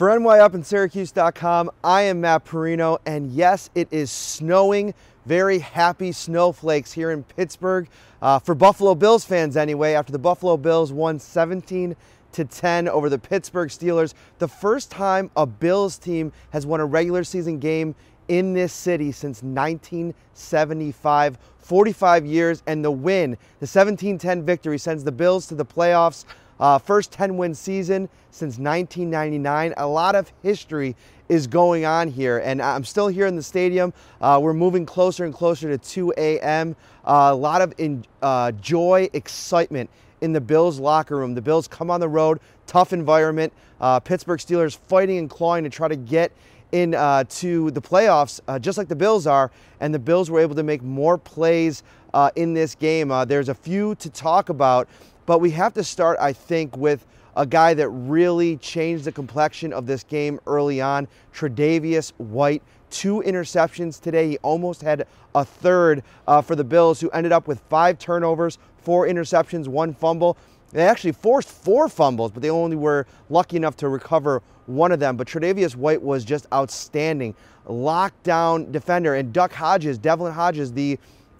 For NYUpInSyracuse.com, I am Matt Parrino, and yes, it is snowing. Very happy snowflakes here in Pittsburgh. Uh, for Buffalo Bills fans, anyway, after the Buffalo Bills won 17 to 10 over the Pittsburgh Steelers, the first time a Bills team has won a regular season game in this city since 1975. 45 years, and the win, the 17 10 victory, sends the Bills to the playoffs. Uh, first 10 win season since 1999. A lot of history is going on here, and I'm still here in the stadium. Uh, we're moving closer and closer to 2 a.m. Uh, a lot of in, uh, joy, excitement in the Bills locker room. The Bills come on the road, tough environment. Uh, Pittsburgh Steelers fighting and clawing to try to get in uh, to the playoffs, uh, just like the Bills are, and the Bills were able to make more plays uh, in this game. Uh, there's a few to talk about. But we have to start, I think, with a guy that really changed the complexion of this game early on, Tre'Davious White. Two interceptions today. He almost had a third uh, for the Bills, who ended up with five turnovers, four interceptions, one fumble. They actually forced four fumbles, but they only were lucky enough to recover one of them. But Tre'Davious White was just outstanding. Lockdown defender. And Duck Hodges, Devlin Hodges, the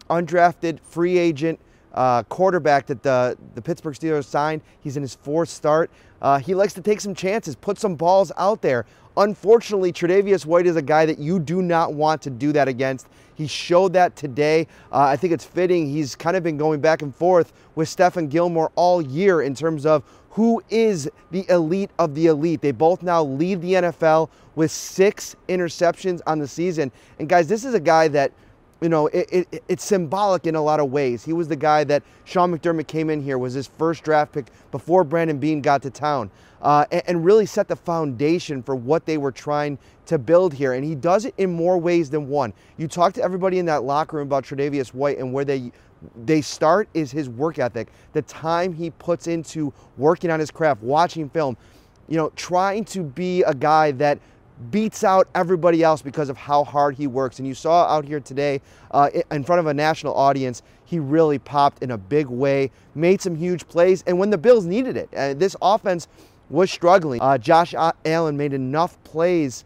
undrafted free agent uh, quarterback that the, the Pittsburgh Steelers signed. He's in his fourth start. Uh, he likes to take some chances, put some balls out there. Unfortunately, Tre'Davious White is a guy that you do not want to do that against. He showed that today. Uh, I think it's fitting. He's kind of been going back and forth with Stephon Gilmore all year in terms of who is the elite of the elite. They both now lead the NFL with six interceptions on the season. And guys, this is a guy that you know, it, it, it's symbolic in a lot of ways. He was the guy that Sean McDermott came in here, was his first draft pick before Brandon Beane got to town, uh, and, and, really set the foundation for what they were trying to build here. And he does it in more ways than one. You talk to everybody in that locker room about Tre'Davious White and where they they start is his work ethic, the time he puts into working on his craft, watching film, you know, trying to be a guy that beats out everybody else because of how hard he works. And you saw out here today uh, in front of a national audience, he really popped in a big way, made some huge plays, and when the Bills needed it, uh, this offense was struggling. Uh, Josh Allen made enough plays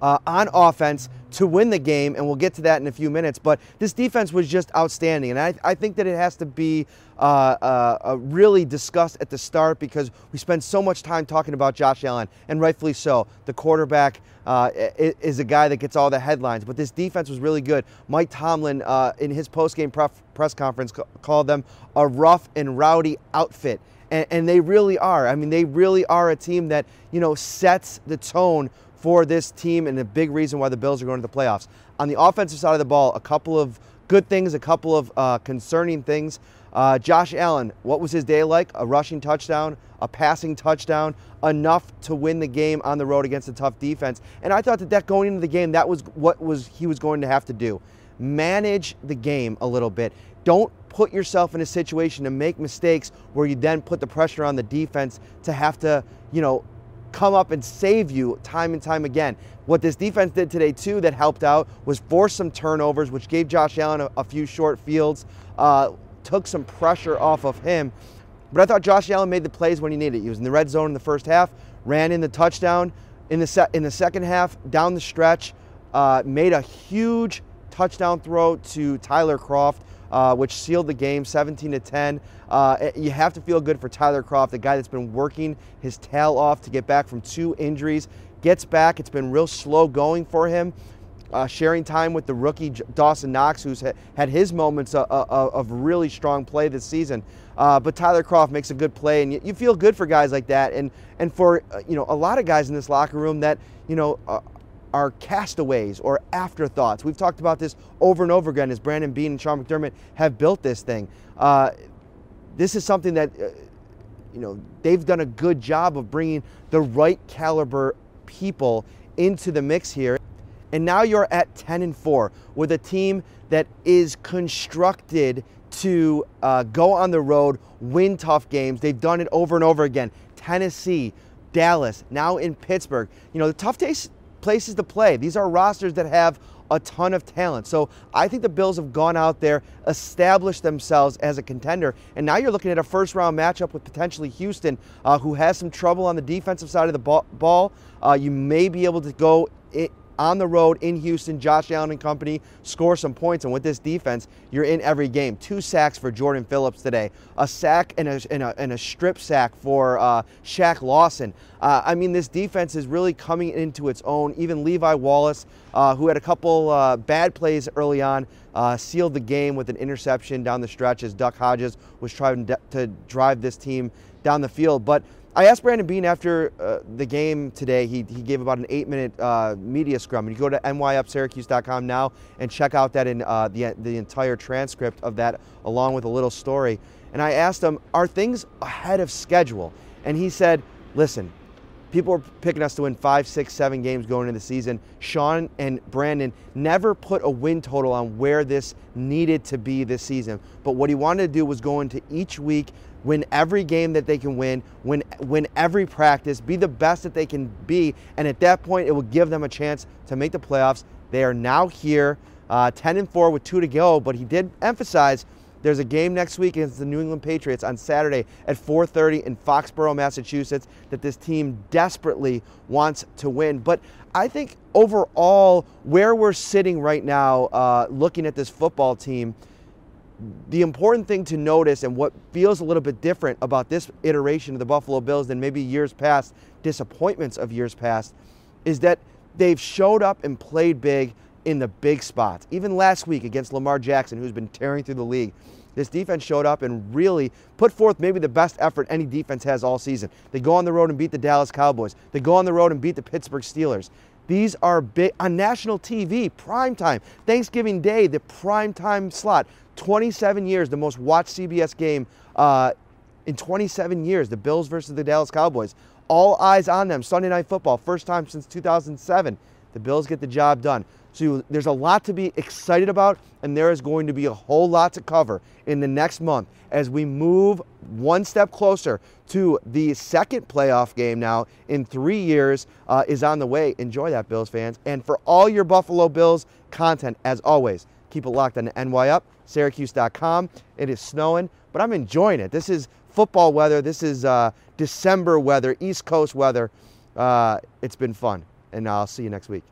uh, on offense to win the game, and we'll get to that in a few minutes. But this defense was just outstanding, and I, I think that it has to be uh, uh, really discussed at the start because we spend so much time talking about Josh Allen, and rightfully so. The quarterback uh, is a guy that gets all the headlines, but this defense was really good. Mike Tomlin, uh, in his post-game press conference, called them a rough and rowdy outfit. And, and they really are. I mean, they really are a team that, you know, sets the tone for this team and a big reason why the Bills are going to the playoffs. On the offensive side of the ball, a couple of good things, a couple of uh, concerning things. Uh, Josh Allen, what was his day like? A rushing touchdown, a passing touchdown, enough to win the game on the road against a tough defense. And I thought that that going into the game, that was what was he was going to have to do. Manage the game a little bit. Don't put yourself in a situation to make mistakes where you then put the pressure on the defense to have to, you know, come up and save you time and time again. What this defense did today, too, that helped out was force some turnovers, which gave Josh Allen a, a few short fields, uh, took some pressure off of him. But I thought Josh Allen made the plays when he needed. It. He was in the red zone in the first half, ran in the touchdown in the se- in the second half, down the stretch, uh, made a huge touchdown throw to Tyler Kroft, uh, which sealed the game 17 to 10. Uh, you have to feel good for Tyler Kroft, the guy that's been working his tail off to get back from two injuries. Gets back. It's been real slow going for him. Uh, sharing time with the rookie Dawson Knox, who's had his moments of, of really strong play this season. Uh, but Tyler Kroft makes a good play, and you, you, feel good for guys like that, and and for uh, you know a lot of guys in this locker room that you know uh, are castaways or afterthoughts. We've talked about this over and over again as Brandon Beane and Sean McDermott have built this thing. Uh, this is something that, uh, you know, they've done a good job of bringing the right caliber people into the mix here. And now you're at 10 and 4 with a team that is constructed to uh, go on the road, win tough games. They've done it over and over again. Tennessee, Dallas, now in Pittsburgh. You know, the tough days, places to play. These are rosters that have a ton of talent. So I think the Bills have gone out there, established themselves as a contender, and now you're looking at a first round matchup with potentially Houston, uh, who has some trouble on the defensive side of the ball. Uh, you may be able to go on the road in Houston, Josh Allen and company score some points. And with this defense, you're in every game. Two sacks for Jordan Phillips today, a sack and a, and a, and a strip sack for uh, Shaq Lawson. Uh, I mean, this defense is really coming into its own. Even Levi Wallace, uh, who had a couple uh, bad plays early on, uh, sealed the game with an interception down the stretch as Duck Hodges was trying to drive this team down the field. But I asked Brandon Beane after uh, the game today. He, he gave about an eight minute uh, media scrum. And you go to nyupsyracuse.com now and check out that in uh, the, the entire transcript of that, along with a little story. And I asked him, Are things ahead of schedule? And he said, Listen, people are picking us to win five, six, seven games going into the season. Sean and Brandon never put a win total on where this needed to be this season. But what he wanted to do was go into each week win every game that they can win, win, win every practice, be the best that they can be. And at that point, it will give them a chance to make the playoffs. They are now here, uh, 10 and 4 with two to go. But he did emphasize there's a game next week against the New England Patriots on Saturday at 4:30 in Foxborough, Massachusetts that this team desperately wants to win. But I think overall, where we're sitting right now, uh, looking at this football team, the important thing to notice and what feels a little bit different about this iteration of the Buffalo Bills than maybe years past, disappointments of years past, is that they've showed up and played big in the big spots. Even last week against Lamar Jackson, who's been tearing through the league, this defense showed up and really put forth maybe the best effort any defense has all season. They go on the road and beat the Dallas Cowboys. They go on the road and beat the Pittsburgh Steelers. These are big on national TV, prime time, Thanksgiving Day, the prime time slot. 27 years, the most watched CBS game uh, in 27 years, the Bills versus the Dallas Cowboys. All eyes on them. Sunday Night Football, first time since 2007. The Bills get the job done. So there's a lot to be excited about, and there is going to be a whole lot to cover in the next month as we move one step closer to the second playoff game now in three years uh, is on the way. Enjoy that, Bills fans. And for all your Buffalo Bills content, as always, keep it locked on the NY Up, Syracuse.com. It is snowing, but I'm enjoying it. This is football weather. This is uh, December weather, East Coast weather. Uh, it's been fun, and I'll see you next week.